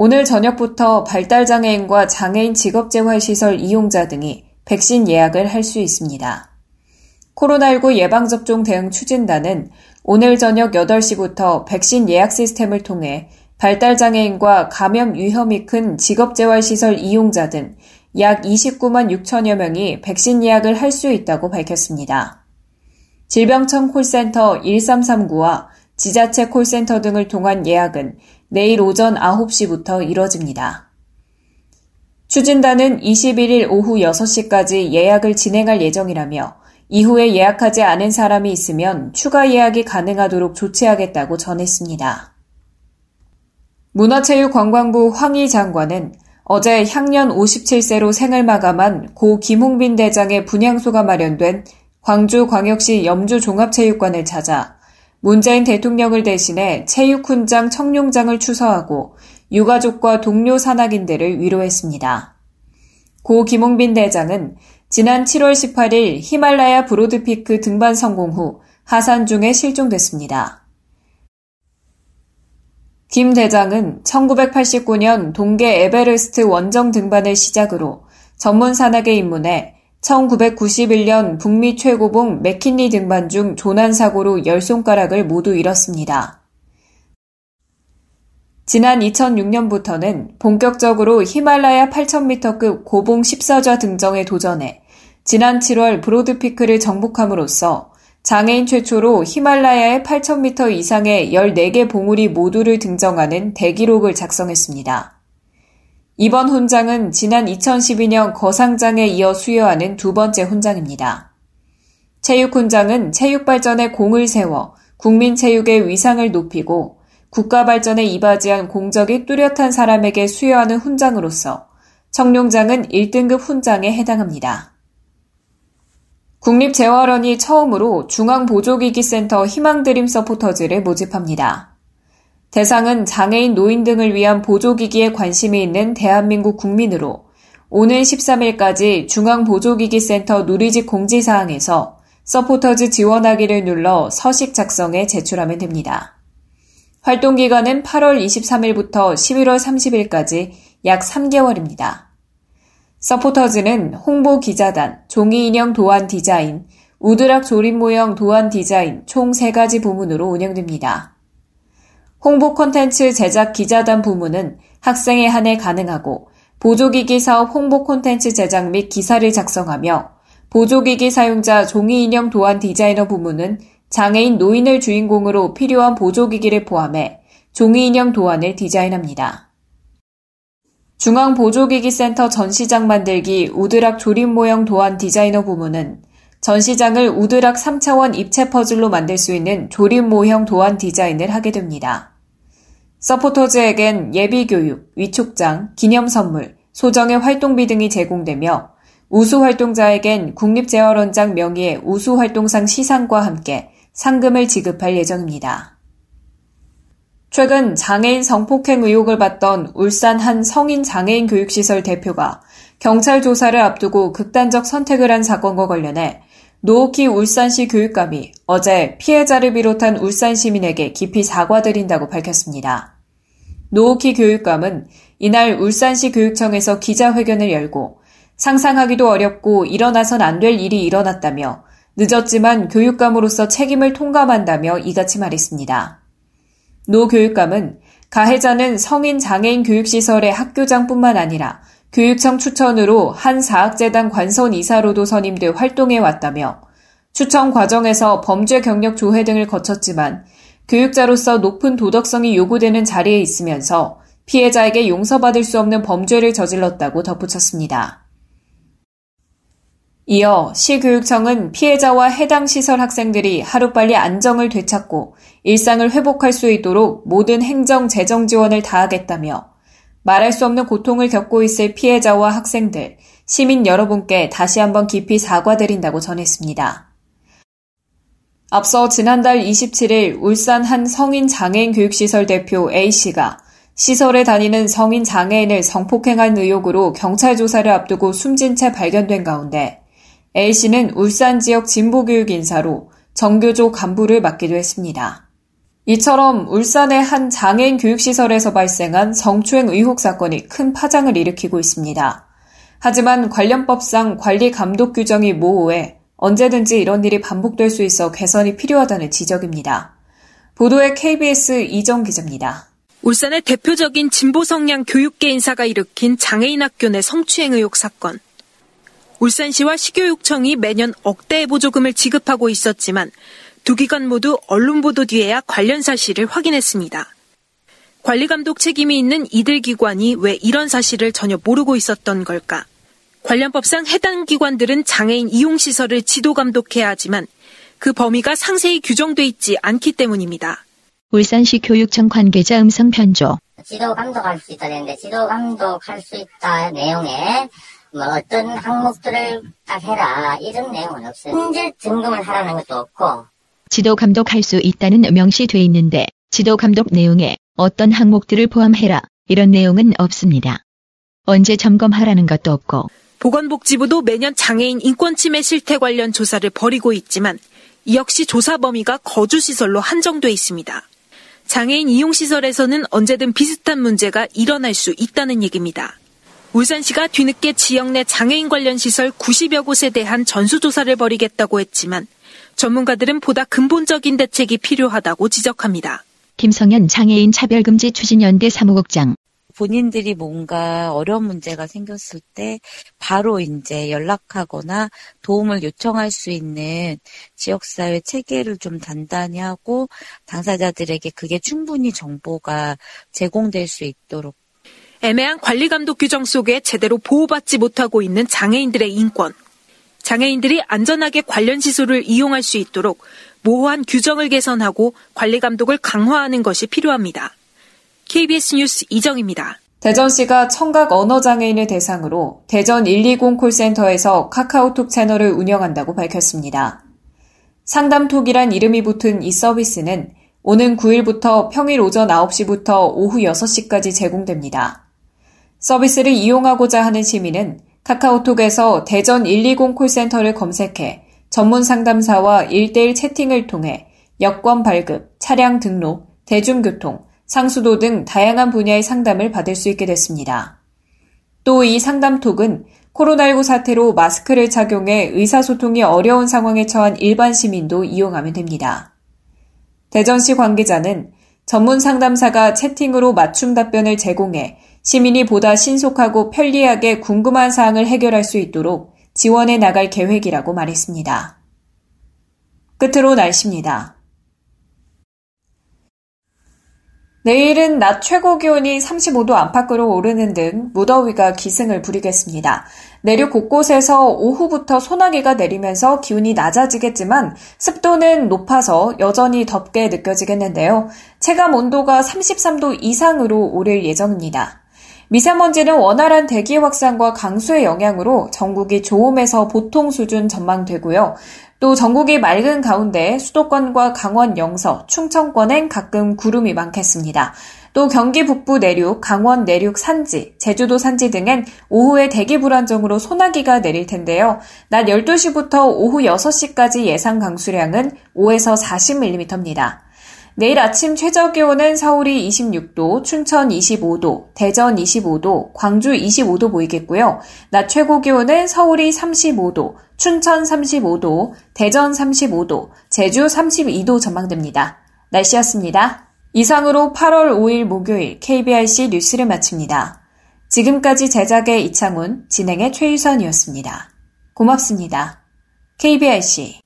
오늘 저녁부터 발달장애인과 장애인 직업재활시설 이용자 등이 백신 예약을 할 수 있습니다. 코로나19 예방접종 대응 추진단은 오늘 저녁 8시부터 백신 예약 시스템을 통해 발달장애인과 감염 위험이 큰 직업재활시설 이용자 등 약 29만 6천여 명이 백신 예약을 할 수 있다고 밝혔습니다. 질병청 콜센터 1339와 지자체 콜센터 등을 통한 예약은 내일 오전 9시부터 이뤄집니다. 추진단은 21일 오후 6시까지 예약을 진행할 예정이라며 이후에 예약하지 않은 사람이 있으면 추가 예약이 가능하도록 조치하겠다고 전했습니다. 문화체육관광부 황희 장관은 어제 향년 57세로 생을 마감한 고 김홍빈 대장의 분향소가 마련된 광주광역시 염주종합체육관을 찾아 문재인 대통령을 대신해 체육훈장 청룡장을 추서하고 유가족과 동료 산악인들을 위로했습니다. 고 김홍빈 대장은 지난 7월 18일 히말라야 브로드피크 등반 성공 후 하산 중에 실종됐습니다. 김 대장은 1989년 동계 에베레스트 원정 등반을 시작으로 전문 산악에 입문해 1991년 북미 최고봉 맥킨리 등반 중 조난 사고로 열 손가락을 모두 잃었습니다. 지난 2006년부터는 본격적으로 히말라야 8,000m급 고봉 14좌 등정에 도전해 지난 7월 브로드피크를 정복함으로써 장애인 최초로 히말라야의 8,000m 이상의 14개 봉우리 모두를 등정하는 대기록을 작성했습니다. 이번 훈장은 지난 2012년 거상장에 이어 수여하는 두 번째 훈장입니다. 체육훈장은 체육발전에 공을 세워 국민체육의 위상을 높이고 국가발전에 이바지한 공적이 뚜렷한 사람에게 수여하는 훈장으로서 청룡장은 1등급 훈장에 해당합니다. 국립재활원이 처음으로 중앙보조기기센터 희망드림 서포터즈를 모집합니다. 대상은 장애인 노인 등을 위한 보조기기에 관심이 있는 대한민국 국민으로 오는 13일까지 중앙보조기기센터 누리집 공지사항에서 서포터즈 지원하기를 눌러 서식 작성해 제출하면 됩니다. 활동 기간은 8월 23일부터 11월 30일까지 약 3개월입니다. 서포터즈는 홍보 기자단, 종이 인형 도안 디자인, 우드락 조립 모형 도안 디자인 총 3가지 부문으로 운영됩니다. 홍보 콘텐츠 제작 기자단 부문은 학생에 한해 가능하고 보조기기 사업 홍보 콘텐츠 제작 및 기사를 작성하며 보조기기 사용자 종이 인형 도안 디자이너 부문은 장애인 노인을 주인공으로 필요한 보조기기를 포함해 종이 인형 도안을 디자인합니다. 중앙보조기기센터 전시장 만들기 우드락 조립 모형 도안 디자이너 부문은 전시장을 우드락 3차원 입체 퍼즐로 만들 수 있는 조립 모형 도안 디자인을 하게 됩니다. 서포터즈에겐 예비교육, 위촉장, 기념선물, 소정의 활동비 등이 제공되며 우수활동자에겐 국립재활원장 명의의 우수활동상 시상과 함께 상금을 지급할 예정입니다. 최근 장애인 성폭행 의혹을 받던 울산 한 성인 장애인 교육시설 대표가 경찰 조사를 앞두고 극단적 선택을 한 사건과 관련해 노오키 울산시 교육감이 어제 피해자를 비롯한 울산 시민에게 깊이 사과드린다고 밝혔습니다. 노옥희 교육감은 이날 울산시 교육청에서 기자회견을 열고 상상하기도 어렵고 일어나선 안 될 일이 일어났다며 늦었지만 교육감으로서 책임을 통감한다며 이같이 말했습니다. 노 교육감은 가해자는 성인 장애인 교육시설의 학교장뿐만 아니라 교육청 추천으로 한 사학재단 관선 이사로도 선임돼 활동해 왔다며 추천 과정에서 범죄 경력 조회 등을 거쳤지만 교육자로서 높은 도덕성이 요구되는 자리에 있으면서 피해자에게 용서받을 수 없는 범죄를 저질렀다고 덧붙였습니다. 이어 시교육청은 피해자와 해당 시설 학생들이 하루빨리 안정을 되찾고 일상을 회복할 수 있도록 모든 행정 재정 지원을 다하겠다며 말할 수 없는 고통을 겪고 있을 피해자와 학생들, 시민 여러분께 다시 한번 깊이 사과드린다고 전했습니다. 앞서 지난달 27일 울산 한 성인 장애인 교육시설 대표 A씨가 시설에 다니는 성인 장애인을 성폭행한 의혹으로 경찰 조사를 앞두고 숨진 채 발견된 가운데 A씨는 울산 지역 진보교육 인사로 정교조 간부를 맡기도 했습니다. 이처럼 울산의 한 장애인 교육시설에서 발생한 성추행 의혹 사건이 큰 파장을 일으키고 있습니다. 하지만 관련법상 관리 감독 규정이 모호해 언제든지 이런 일이 반복될 수 있어 개선이 필요하다는 지적입니다. 보도에 KBS 이정 기자입니다. 울산의 대표적인 진보 성향 교육계 인사가 일으킨 장애인 학교 내 성추행 의혹 사건. 울산시와 시교육청이 매년 억대의 보조금을 지급하고 있었지만 두 기관 모두 언론 보도 뒤에야 관련 사실을 확인했습니다. 관리 감독 책임이 있는 이들 기관이 왜 이런 사실을 전혀 모르고 있었던 걸까? 관련법상 해당 기관들은 장애인 이용시설을 지도 감독해야 하지만 그 범위가 상세히 규정돼 있지 않기 때문입니다. 울산시 교육청 관계자 음성 편조. 지도 감독할 수 있다 되는데 지도 감독할 수 있다 내용에 뭐 어떤 항목들을 딱 해라 이런 내용은 없어요. 현재 점검을 하라는 것도 없고 지도 감독할 수 있다는 명시돼 있는데 지도 감독 내용에 어떤 항목들을 포함해라 이런 내용은 없습니다. 언제 점검하라는 것도 없고 보건복지부도 매년 장애인 인권침해 실태 관련 조사를 벌이고 있지만 이 역시 조사 범위가 거주시설로 한정돼 있습니다. 장애인 이용시설에서는 언제든 비슷한 문제가 일어날 수 있다는 얘기입니다. 울산시가 뒤늦게 지역 내 장애인 관련 시설 90여 곳에 대한 전수조사를 벌이겠다고 했지만 전문가들은 보다 근본적인 대책이 필요하다고 지적합니다. 김성현 장애인 차별금지 추진연대 사무국장 본인들이 뭔가 어려운 문제가 생겼을 때 바로 이제 연락하거나 도움을 요청할 수 있는 지역사회 체계를 좀 단단히 하고 당사자들에게 그게 충분히 정보가 제공될 수 있도록 애매한 관리 감독 규정 속에 제대로 보호받지 못하고 있는 장애인들의 인권. 장애인들이 안전하게 관련 시설을 이용할 수 있도록 모호한 규정을 개선하고 관리 감독을 강화하는 것이 필요합니다. KBS 뉴스 이정입니다. 대전시가 청각 언어장애인을 대상으로 대전 120 콜센터에서 카카오톡 채널을 운영한다고 밝혔습니다. 상담톡이란 이름이 붙은 이 서비스는 오는 9일부터 평일 오전 9시부터 오후 6시까지 제공됩니다. 서비스를 이용하고자 하는 시민은 카카오톡에서 대전 120 콜센터를 검색해 전문 상담사와 1대1 채팅을 통해 여권 발급, 차량 등록, 대중교통, 상수도 등 다양한 분야의 상담을 받을 수 있게 됐습니다. 또 이 상담톡은 코로나19 사태로 마스크를 착용해 의사소통이 어려운 상황에 처한 일반 시민도 이용하면 됩니다. 대전시 관계자는 전문 상담사가 채팅으로 맞춤 답변을 제공해 시민이 보다 신속하고 편리하게 궁금한 사항을 해결할 수 있도록 지원해 나갈 계획이라고 말했습니다. 끝으로 날씨입니다. 내일은 낮 최고 기온이 35도 안팎으로 오르는 등 무더위가 기승을 부리겠습니다. 내륙 곳곳에서 오후부터 소나기가 내리면서 기온이 낮아지겠지만 습도는 높아서 여전히 덥게 느껴지겠는데요. 체감 온도가 33도 이상으로 오를 예정입니다. 미세먼지는 원활한 대기 확산과 강수의 영향으로 전국이 좋음에서 보통 수준 전망되고요. 또 전국이 맑은 가운데 수도권과 강원 영서, 충청권엔 가끔 구름이 많겠습니다. 또 경기 북부 내륙, 강원 내륙 산지, 제주도 산지 등엔 오후에 대기 불안정으로 소나기가 내릴 텐데요. 낮 12시부터 오후 6시까지 예상 강수량은 5에서 40mm입니다. 내일 아침 최저 기온은 서울이 26도, 춘천 25도, 대전 25도, 광주 25도 보이겠고요. 낮 최고 기온은 서울이 35도, 춘천 35도, 대전 35도, 제주 32도 전망됩니다. 날씨였습니다. 이상으로 8월 5일 목요일 KBRC 뉴스를 마칩니다. 지금까지 제작의 이창훈, 진행의 최유선이었습니다. 고맙습니다. KBRC